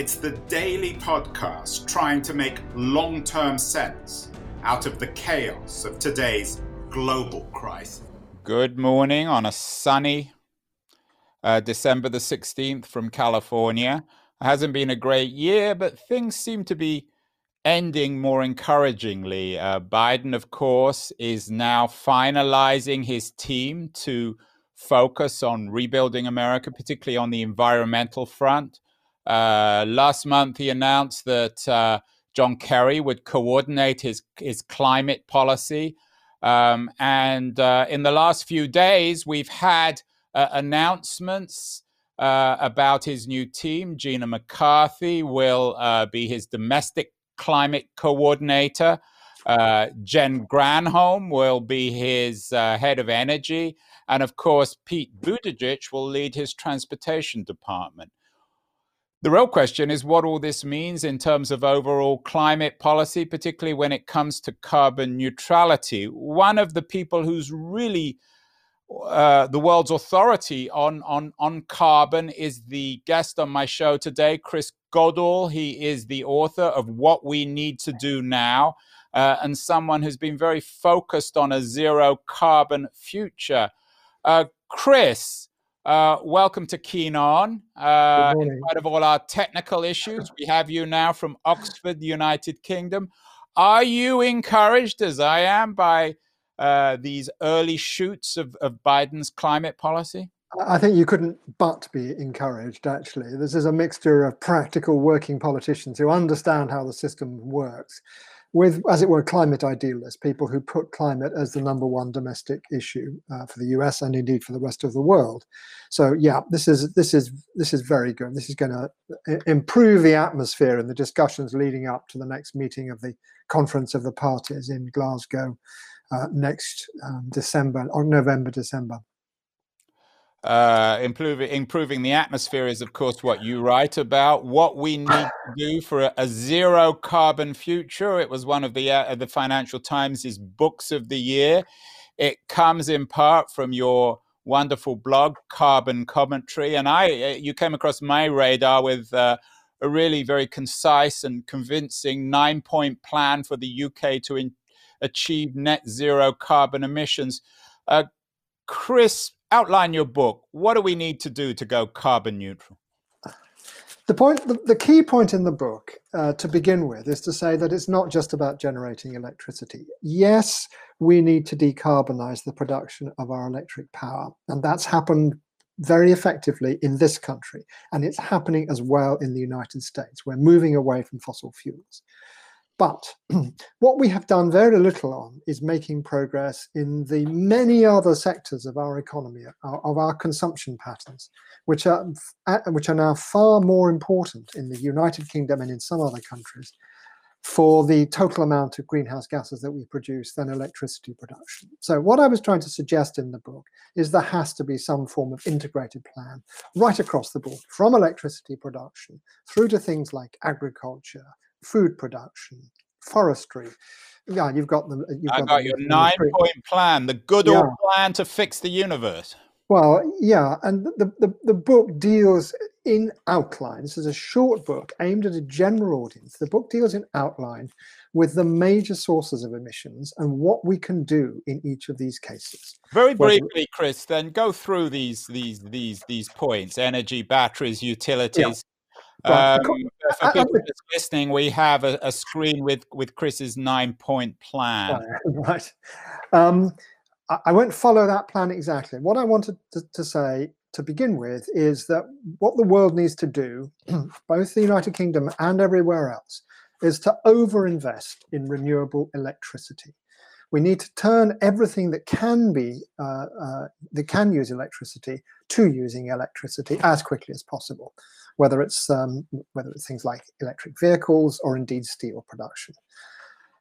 it's the daily podcast trying to make long term sense out of the chaos of today's global crisis. Good morning on a sunny uh, December the 16th from California. It hasn't been a great year, but things seem to be ending more encouragingly. Uh, Biden, of course, is now finalizing his team to focus on rebuilding America, particularly on the environmental front. Uh, last month, he announced that uh, John Kerry would coordinate his his climate policy. Um, and uh, in the last few days, we've had uh, announcements uh, about his new team. Gina McCarthy will uh, be his domestic climate coordinator. Jen Granholm will be his head of energy. And of course, Pete Buttigieg will lead his transportation department. The real question is what all this means in terms of overall climate policy, particularly when it comes to carbon neutrality. One of the people who's really uh, the world's authority on, on, on carbon is the guest on my show today, Chris Goodall. He is the author of What We Need to Do Now, uh, and someone who's been very focused on a zero carbon future. Uh, Chris, uh, welcome to Keen On. Uh, in spite of all our technical issues, we have you now from Oxford, United Kingdom. Are you encouraged, as I am, by uh, these early shoots of, of Biden's climate policy? I think you couldn't but be encouraged, actually. This is a mixture of practical working politicians who understand how the system works with, as it were, climate idealists, people who put climate as the number one domestic issue uh, for the US and indeed for the rest of the world. So yeah, this is this is this is very good. This is going to uh, improve the atmosphere in the discussions leading up to the next meeting of the Conference of the Parties in Glasgow uh, next um, December or November December uh, improving improving the atmosphere is of course what you write about. What we need to do for a, a zero carbon future it was one of the uh, the financial times' books of the year. It comes in part from your wonderful blog carbon commentary and i uh, you came across my radar with uh, a really very concise and convincing nine point plan for the uk to in, achieve net zero carbon emissions. Uh, chris outline your book. What do we need to do to go carbon neutral? The point, the, the key point in the book, uh, to begin with, is to say that it's not just about generating electricity. Yes, we need to decarbonize the production of our electric power, and that's happened very effectively in this country, and it's happening as well in the United States. We're moving away from fossil fuels. But what we have done very little on is making progress in the many other sectors of our economy, uh, of our consumption patterns, which are, uh, which are now far more important in the United Kingdom and in some other countries for the total amount of greenhouse gases that we produce than electricity production. So what I was trying to suggest in the book is there has to be some form of integrated plan right across the board, from electricity production through to things like agriculture, food production, forestry. Yeah, you've got the. You've I got, got your nine-point plan, the good yeah. old plan to fix the universe. Well, yeah, and the, the, the book deals in outline. This is a short book aimed at a general audience. The book deals in outline with the major sources of emissions and what we can do in each of these cases. Very briefly, Chris, then go through these these these these points: energy, batteries, utilities, um, for people just listening, we have a, a, screen with with Chris's nine point plan. Right. Um, I, I, won't follow that plan exactly. What I wanted to, to, say to begin with is that what the world needs to do, both the United Kingdom and everywhere else, is to overinvest in renewable electricity. We need to turn everything that can be uh, uh, that can use electricity to using electricity as quickly as possible. Whether it's um, whether it's things like electric vehicles or indeed steel production.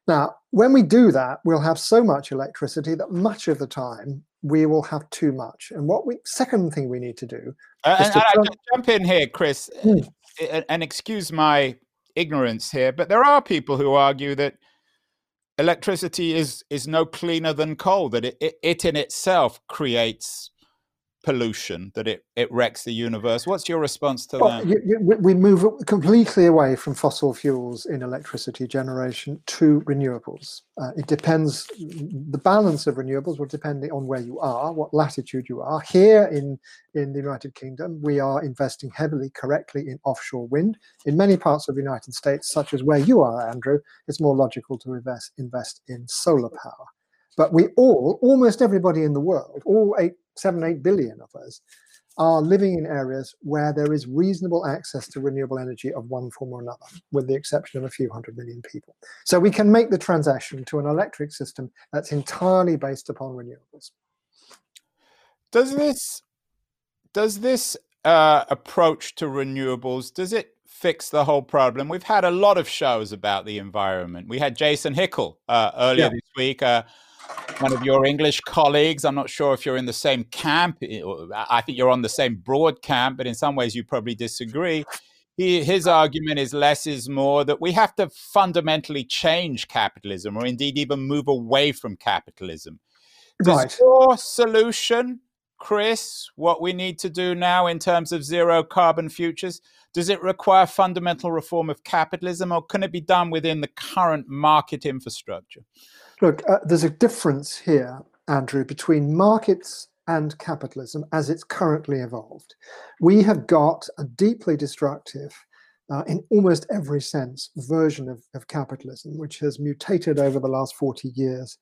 Now, when we do that, we'll have so much electricity that much of the time we will have too much. And what we second thing we need to do uh, and, to and jump in here, Chris, hmm. and excuse my ignorance here, but there are people who argue that electricity is is no cleaner than coal that it, it, it in itself creates pollution that it, it wrecks the universe. What's your response to well, that? You, you, we move completely away from fossil fuels in electricity generation to renewables. Uh, it depends, the balance of renewables will depend on where you are, what latitude you are. Here in, in the United Kingdom, we are investing heavily, correctly, in offshore wind. In many parts of the United States, such as where you are, Andrew, it's more logical to invest, invest in solar power. But we all, almost everybody in the world, all eight seven, eight billion of us, are living in areas where there is reasonable access to renewable energy of one form or another, with the exception of a few hundred million people. So we can make the transition to an electric system that's entirely based upon renewables. Does this does this uh, approach to renewables does it fix the whole problem? We've had a lot of shows about the environment. We had Jason Hickel uh, earlier yeah. this week. Uh, one of your English colleagues. I'm not sure if you're in the same camp. Eh, I think you're on the same broad camp, but in some ways you probably disagree. He, his argument is less is more that we have to fundamentally change capitalism or indeed even move away from capitalism. Does right. your solution, Chris, what we need to do now in terms of zero carbon futures, does it require fundamental reform of capitalism or can it be done within the current market infrastructure? Look, uh, there's a difference here, Andrew, between markets and capitalism as it's currently evolved. We have got a deeply destructive, uh, in almost every sense, version of, of, capitalism, which has mutated over the last 40 years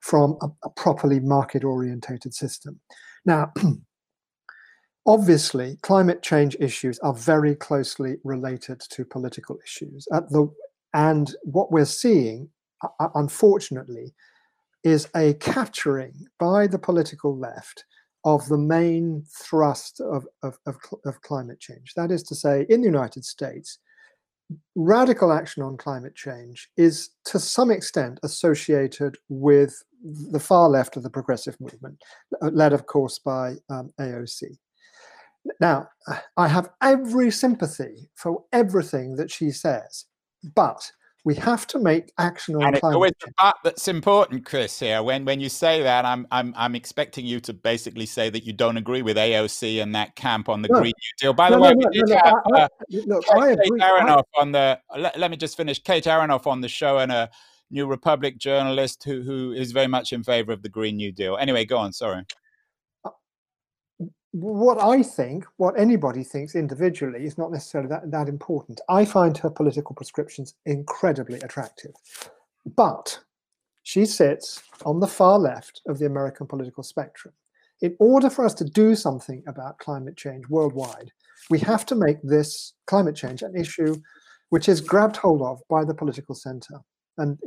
from a, a properly market orientated system. Now, obviously, climate change issues are very closely related to political issues. At the and what we're seeing unfortunately, is a capturing by the political left of the main thrust of, of, of, of, climate change. That is to say, in the United States, radical action on climate change is to some extent associated with the far left of the progressive movement, led, of course, by um, AOC. Now, I have every sympathy for everything that she says, but we have to make action on and climate always change. The that's important, Chris. Here, when when you say that, I'm I'm I'm expecting you to basically say that you don't agree with AOC and that camp on the no. Green New Deal. By no, the way, no, we did have I, uh, look, Kate, I Aronoff I, on the. Let, let, me just finish. Kate Aronoff on the show and a New Republic journalist who who is very much in favor of the Green New Deal. Anyway, go on. Sorry what I think, what anybody thinks individually, is not necessarily that, that important. I find her political prescriptions incredibly attractive. But she sits on the far left of the American political spectrum. In order for us to do something about climate change worldwide, we have to make this climate change an issue which is grabbed hold of by the political center. And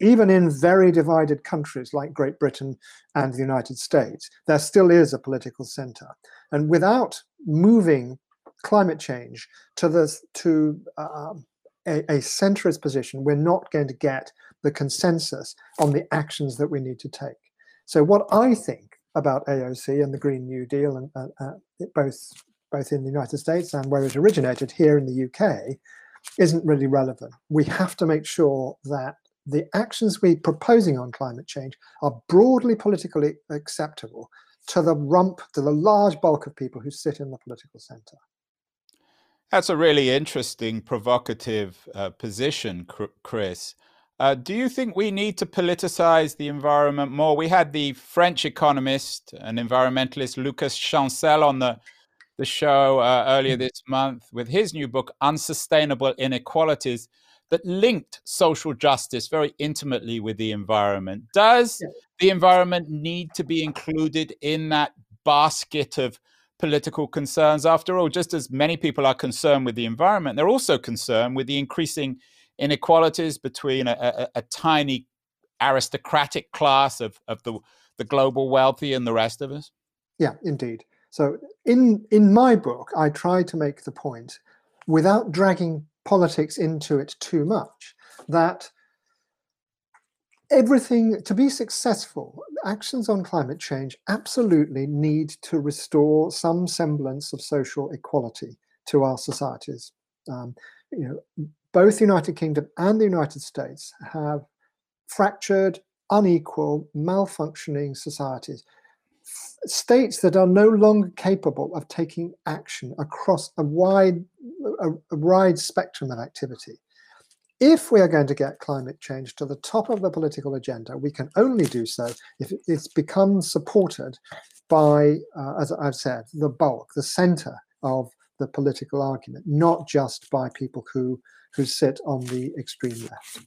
even in very divided countries like Great Britain and the United States, there still is a political center. And without moving climate change to the to uh, a, a centrist position, we're not going to get the consensus on the actions that we need to take. So, what I think about AOC and the Green New Deal, and uh, uh, both both in the United States and where it originated here in the UK, isn't really relevant. We have to make sure that the actions we're proposing on climate change are broadly politically acceptable to the rump, to the large bulk of people who sit in the political center. That's a really interesting, provocative uh, position, Chris. Uh, do you think we need to politicize the environment more? We had the French economist and environmentalist Lucas Chancel on the the show uh, earlier this month with his new book, Unsustainable Inequalities, that linked social justice very intimately with the environment. Does the environment need to be included in that basket of political concerns? After all, just as many people are concerned with the environment, they're also concerned with the increasing inequalities between a, a, a tiny aristocratic class of, of the, the global wealthy and the rest of us. Yeah, indeed. So in in my book, I try to make the point without dragging politics into it too much, that everything to be successful, actions on climate change absolutely need to restore some semblance of social equality to our societies. Um, you know, both the United Kingdom and the United States have fractured, unequal, malfunctioning societies. States that are no longer capable of taking action across a wide, a, a wide spectrum of activity. If we are going to get climate change to the top of the political agenda, we can only do so if it's become supported by, uh, as I've said, the bulk, the center of the political argument, not just by people who who sit on the extreme left.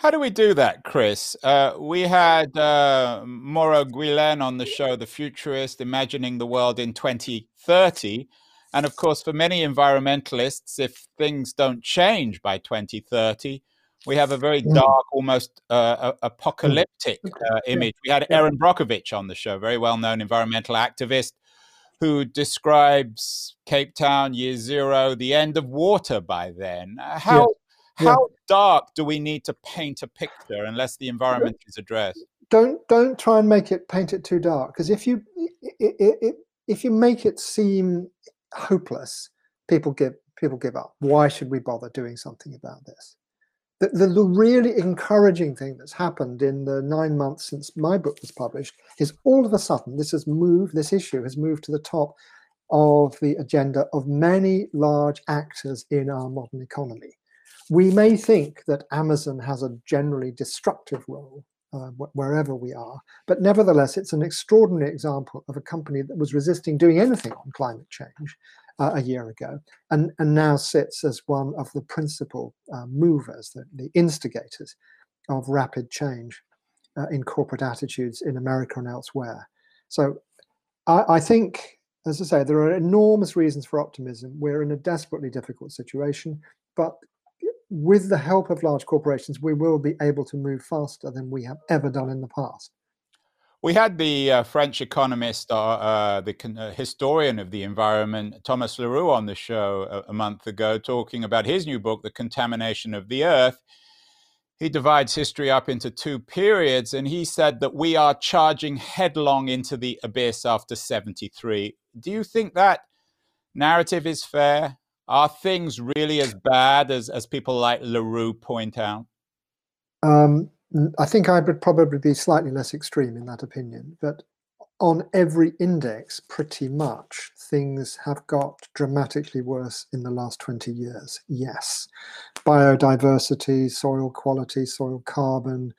How do we do that, Chris? Uh, we had uh, Mauro Guillen on the show, The Futurist, Imagining the World in 2030. And of course, for many environmentalists, if things don't change by 2030, we have a very mm. dark, almost uh, apocalyptic uh, image. We had Erin Brockovich on the show, very well known environmental activist, who describes Cape Town year zero, the end of water by then. Uh, how how yeah. dark do we need to paint a picture unless the environment is addressed? Don't don't try and make it paint it too dark because if you it, it, if you make it seem hopeless, people give people give up. Why should we bother doing something about this? The, the, the, really encouraging thing that's happened in the nine months since my book was published is all of a sudden this has moved, this issue has moved to the top of the agenda of many large actors in our modern economy we may think that Amazon has a generally destructive role uh, wherever we are, but nevertheless, it's an extraordinary example of a company that was resisting doing anything on climate change uh, a year ago, and, and now sits as one of the principal uh, movers, the, the, instigators of rapid change uh, in corporate attitudes in America and elsewhere. So I, I think as I say, there are enormous reasons for optimism. We're in a desperately difficult situation, but with the help of large corporations, we will be able to move faster than we have ever done in the past. We had the uh, French economist, uh, uh, the uh, historian of the environment, Thomas Le Roux, on the show a, a, month ago, talking about his new book, The Contamination of the Earth. He divides history up into two periods, and he said that we are charging headlong into the abyss after 73. Do you think that narrative is fair? Are things really as bad as, as people like Le Roux point out? Um, I think I would probably be slightly less extreme in that opinion. But on every index, pretty much, things have got dramatically worse in the last 20 years. Yes. Biodiversity, soil quality, soil carbon,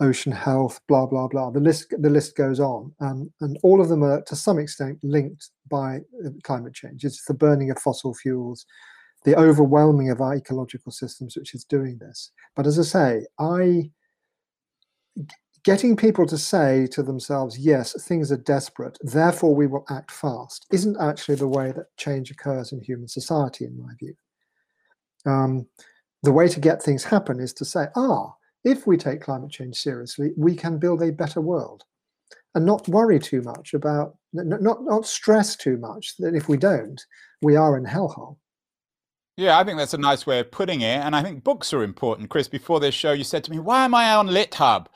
ocean health, blah blah blah. The list the list goes on, um, and all of them are to some extent linked by uh, climate change. It's the burning of fossil fuels, the overwhelming of our ecological systems, which is doing this. But as I say, I getting people to say to themselves, yes, things are desperate, therefore we will act fast, isn't actually the way that change occurs in human society, in my view. Um, the way to get things happen is to say, ah, if we take climate change seriously, we can build a better world and not worry too much about, not, not stress too much that if we don't, we are in hellhole. Yeah, I think that's a nice way of putting it. And I think books are important. Chris, before this show, you said to me, why am I on LitHub?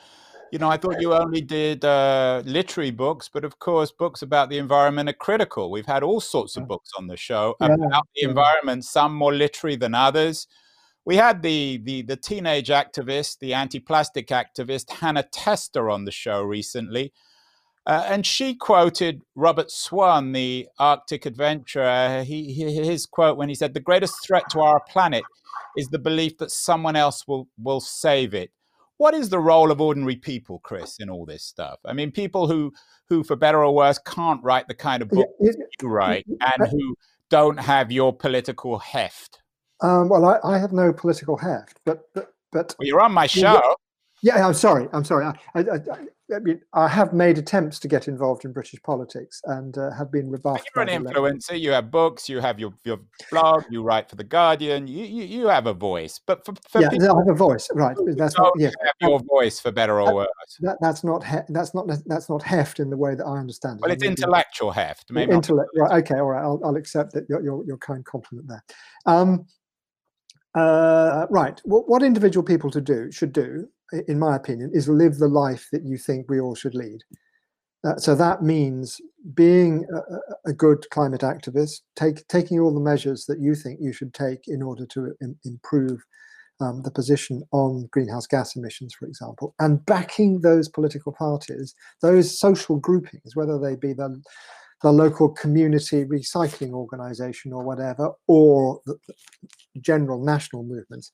You know, I thought you only did uh, literary books, but of course, books about the environment are critical. We've had all sorts of books on the show yeah, about the environment, some more literary than others we had the, the, the teenage activist, the anti-plastic activist Hannah Testa on the show recently, uh, and she quoted Robert Swan, the Arctic adventurer. He, he, his quote when he said, "The greatest threat to our planet is the belief that someone else will will save it." What is the role of ordinary people, Chris, in all this stuff? I mean, people who who, for better or worse, can't write the kind of book you write, and who don't have your political heft. Um, well, I, I, have no political heft, but but, but well, you're on my show. Yeah, I'm sorry. I'm sorry. I, I, I, mean, I have made attempts to get involved in British politics and uh, have been rebuffed. You're an influencer. You have books. You have your, your blog. You write for the Guardian. You you, you have a voice. But for, for yeah, people, I have a voice. Right. That's not. Yeah. have your voice for better or worse. That, that's not. He, that's not. That's not heft in the way that I understand it. Well, it's intellectual heft. Maybe intellect. Right. Okay. All right. I'll, I'll accept that your, your, your kind compliment there. Um, uh, right. What, what individual people to do should do in my opinion, is live the life that you think we all should lead. Uh, so that means being a, a, good climate activist, take, taking all the measures that you think you should take in order to Im- improve um, the position on greenhouse gas emissions, for example, and backing those political parties, those social groupings, whether they be the, the local community recycling organization or whatever, or the, general national movements,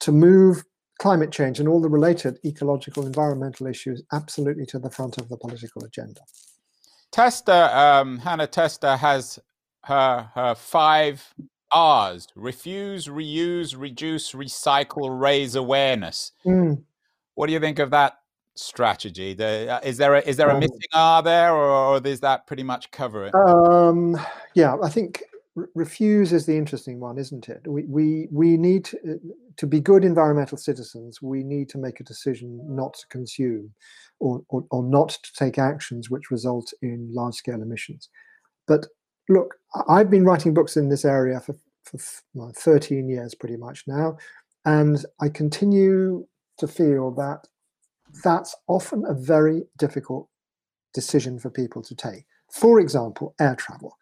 to move climate change and all the related ecological environmental issues absolutely to the front of the political agenda. Testa, um, Hannah Testa has her, her five R's refuse, reuse, reduce, recycle, raise awareness. Mm. What do you think of that strategy? The, uh, is there a, is there a um, missing R there, or, or does that pretty much cover it? Um, yeah, I think refuse is the interesting one, isn't it? We we we need to, uh, to, be good environmental citizens. We need to make a decision not to consume, or, or or not to take actions which result in large scale emissions. But look, I've been writing books in this area for for well, 13 years, pretty much now, and I continue to feel that that's often a very difficult decision for people to take. For example, air travel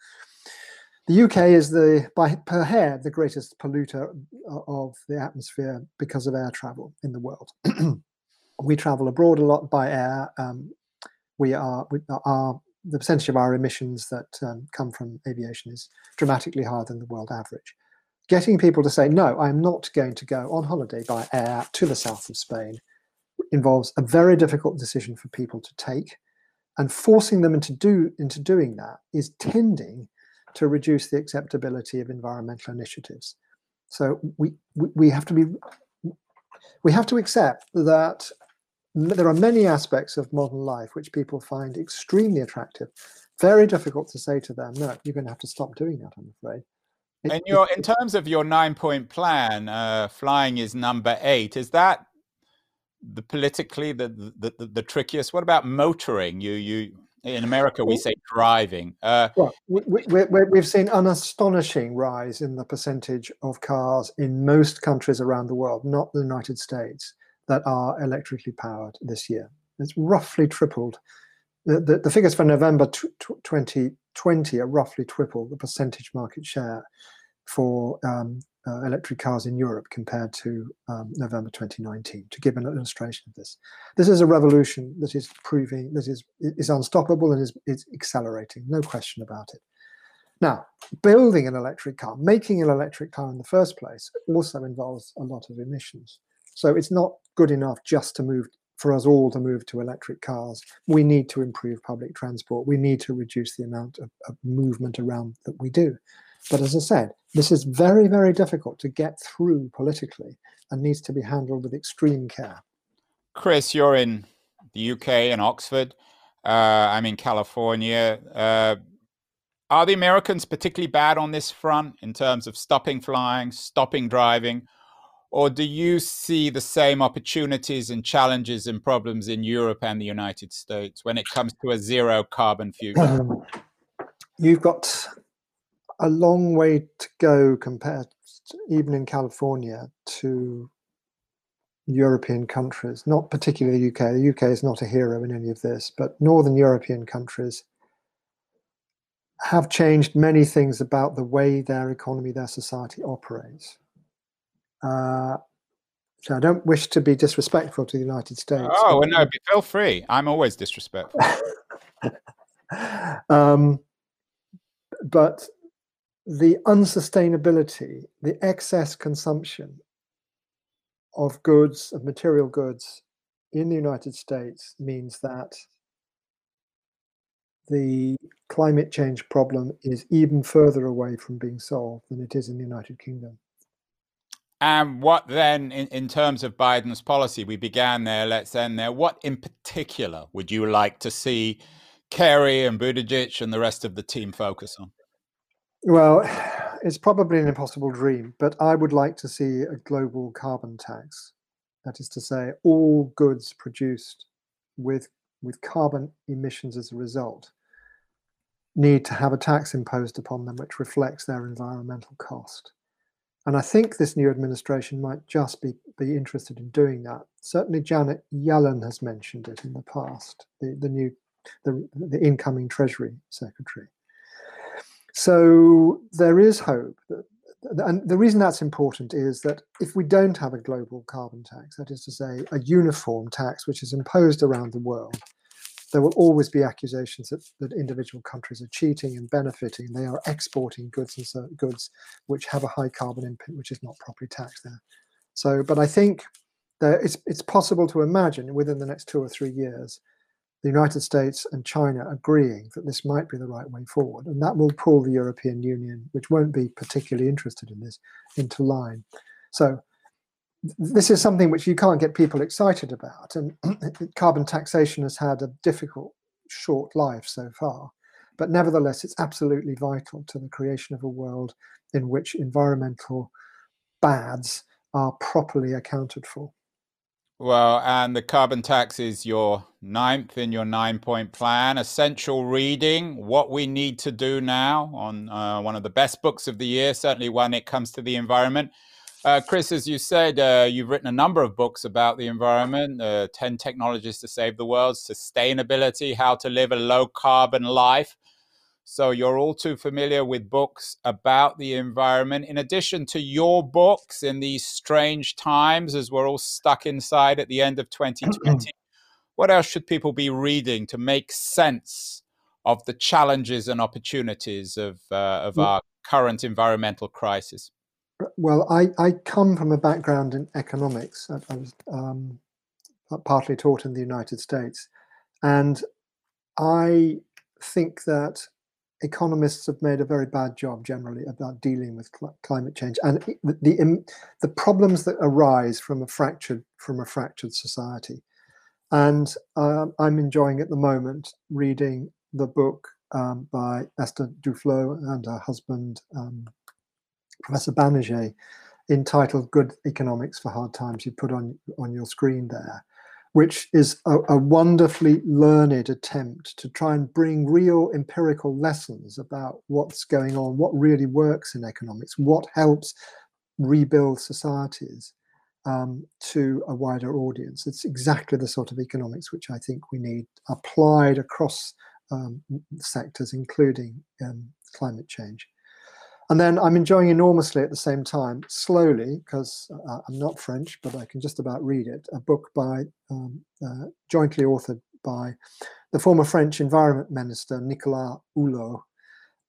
the UK is the by per head the greatest polluter of the atmosphere because of air travel in the world. we travel abroad a lot by air. Um, we are we are the percentage of our emissions that um, come from aviation is dramatically higher than the world average. Getting people to say no, I'm not going to go on holiday by air to the south of Spain involves a very difficult decision for people to take, and forcing them into do into doing that is tending to reduce the acceptability of environmental initiatives. So we, we have to be we have to accept that there are many aspects of modern life which people find extremely attractive. Very difficult to say to them, no, you're going to have to stop doing that. I'm afraid. It, and your, in terms of your nine-point plan, uh, flying is number eight. Is that the politically the, the the, the trickiest? What about motoring? You you in America, we say driving. Uh, well, we, have seen an astonishing rise in the percentage of cars in most countries around the world, not the United States, that are electrically powered this year. It's roughly tripled. The, the, the figures for November t- t- 2020 are roughly triple the percentage market share for um, uh, electric cars in Europe compared to um, November 2019, to give an illustration of this. This is a revolution that is proving that is is unstoppable and is, is accelerating, no question about it. Now, building an electric car, making an electric car in the first place, also involves a lot of emissions. So it's not good enough just to move for us all to move to electric cars. We need to improve public transport. We need to reduce the amount of, of movement around that we do. But as I said, this is very, very difficult to get through politically and needs to be handled with extreme care. Chris, you're in the UK and Oxford. Uh, I'm in California. Uh, are the Americans particularly bad on this front in terms of stopping flying, stopping driving? Or do you see the same opportunities and challenges and problems in Europe and the United States when it comes to a zero carbon future? Um, you've got a long way to go compared, to, even in California, to European countries, not particularly the UK. The UK is not a hero in any of this, but Northern European countries have changed many things about the way their economy, their society operates. Uh, so I don't wish to be disrespectful to the United States. Oh, well, no, feel free. I'm always disrespectful. um, but the unsustainability, the excess consumption of goods, of material goods in the United States means that the climate change problem is even further away from being solved than it is in the United Kingdom. And what then, in, in terms of Biden's policy, we began there, let's end there. What in particular would you like to see Kerry and Buttigieg and the rest of the team focus on? Well, it's probably an impossible dream, but I would like to see a global carbon tax. That is to say, all goods produced with, with carbon emissions as a result need to have a tax imposed upon them which reflects their environmental cost. And I think this new administration might just be, be interested in doing that. Certainly, Janet Yellen has mentioned it in the past, the, the new, the, the incoming Treasury Secretary. So there is hope. That, and the reason that's important is that if we don't have a global carbon tax, that is to say, a uniform tax which is imposed around the world, there will always be accusations that, that individual countries are cheating and benefiting. They are exporting goods and so, goods which have a high carbon input, which is not properly taxed there. So, but I think that it's it's possible to imagine within the next two or three years, the United States and China agreeing that this might be the right way forward, and that will pull the European Union, which won't be particularly interested in this, into line. So this is something which you can't get people excited about. And carbon taxation has had a difficult, short life so far. But nevertheless, it's absolutely vital to the creation of a world in which environmental bads are properly accounted for. Well, and the carbon tax is your ninth in your nine point plan. Essential reading, What We Need to Do Now, on uh, one of the best books of the year, certainly when it comes to the environment. Uh, Chris, as you said, uh, you've written a number of books about the environment uh, 10 Technologies to Save the World, Sustainability, How to Live a Low Carbon Life. So you're all too familiar with books about the environment. In addition to your books in these strange times, as we're all stuck inside at the end of 2020, what else should people be reading to make sense of the challenges and opportunities of, uh, of our current environmental crisis? well, I, I come from a background in economics. I, I was um, partly taught in the United States. And I think that economists have made a very bad job generally about dealing with cl- climate change and the, the, the problems that arise from a fractured from a fractured society. And uh, I'm enjoying at the moment reading the book um, by Esther Duflo and her husband um, Professor Banerjee entitled Good Economics for Hard Times, you put on, on your screen there, which is a, a, wonderfully learned attempt to try and bring real empirical lessons about what's going on, what really works in economics, what helps rebuild societies um, to a wider audience. It's exactly the sort of economics which I think we need applied across um, sectors, including um, climate change. And then I'm enjoying enormously at the same time, slowly, because uh, I'm not French, but I can just about read it, a book by um, uh, jointly authored by the former French Environment Minister Nicolas Hulot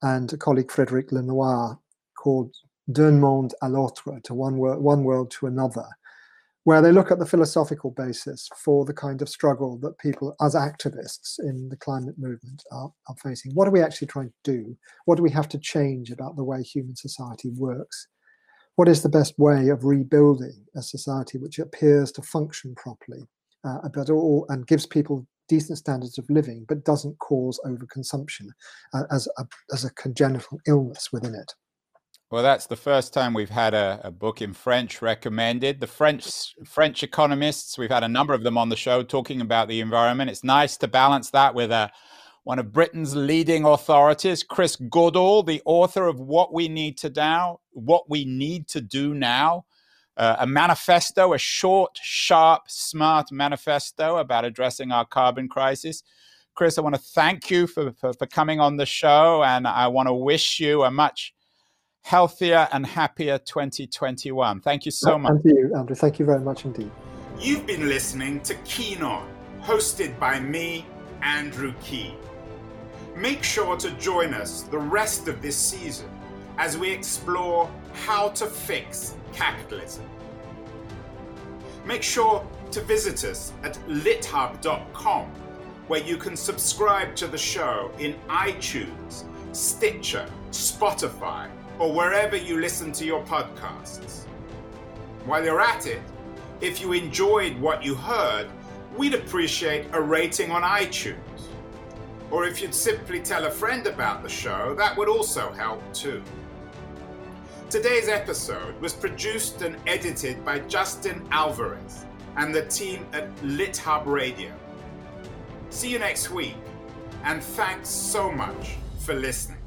and a colleague Frederic Lenoir called D'un monde à l'autre, to one, wor- one world to another, where they look at the philosophical basis for the kind of struggle that people, as activists in the climate movement, are, are facing. What are we actually trying to do? What do we have to change about the way human society works? What is the best way of rebuilding a society which appears to function properly, uh, but all and gives people decent standards of living, but doesn't cause overconsumption uh, as a, as a congenital illness within it? Well, that's the first time we've had a, a, book in French recommended. The French French economists, we've had a number of them on the show talking about the environment. It's nice to balance that with a, uh, one of Britain's leading authorities, Chris Goodall, the author of What We Need to Now, What We Need to Do Now, uh, a manifesto, a short, sharp, smart manifesto about addressing our carbon crisis. Chris, I want to thank you for, for, for coming on the show, and I want to wish you a much healthier and happier 2021. Thank you so much. Thank you, Andrew. Thank you very much indeed. You've been listening to Keen On, hosted by me, Andrew Keen. Make sure to join us the rest of this season as we explore how to fix capitalism. Make sure to visit us at lithub.com, where you can subscribe to the show in iTunes, Stitcher, Spotify, or wherever you listen to your podcasts. While you're at it, if you enjoyed what you heard, we'd appreciate a rating on iTunes. Or if you'd simply tell a friend about the show, that would also help too. Today's episode was produced and edited by Justin Alvarez and the team at LitHub Radio. See you next week, and thanks so much for listening.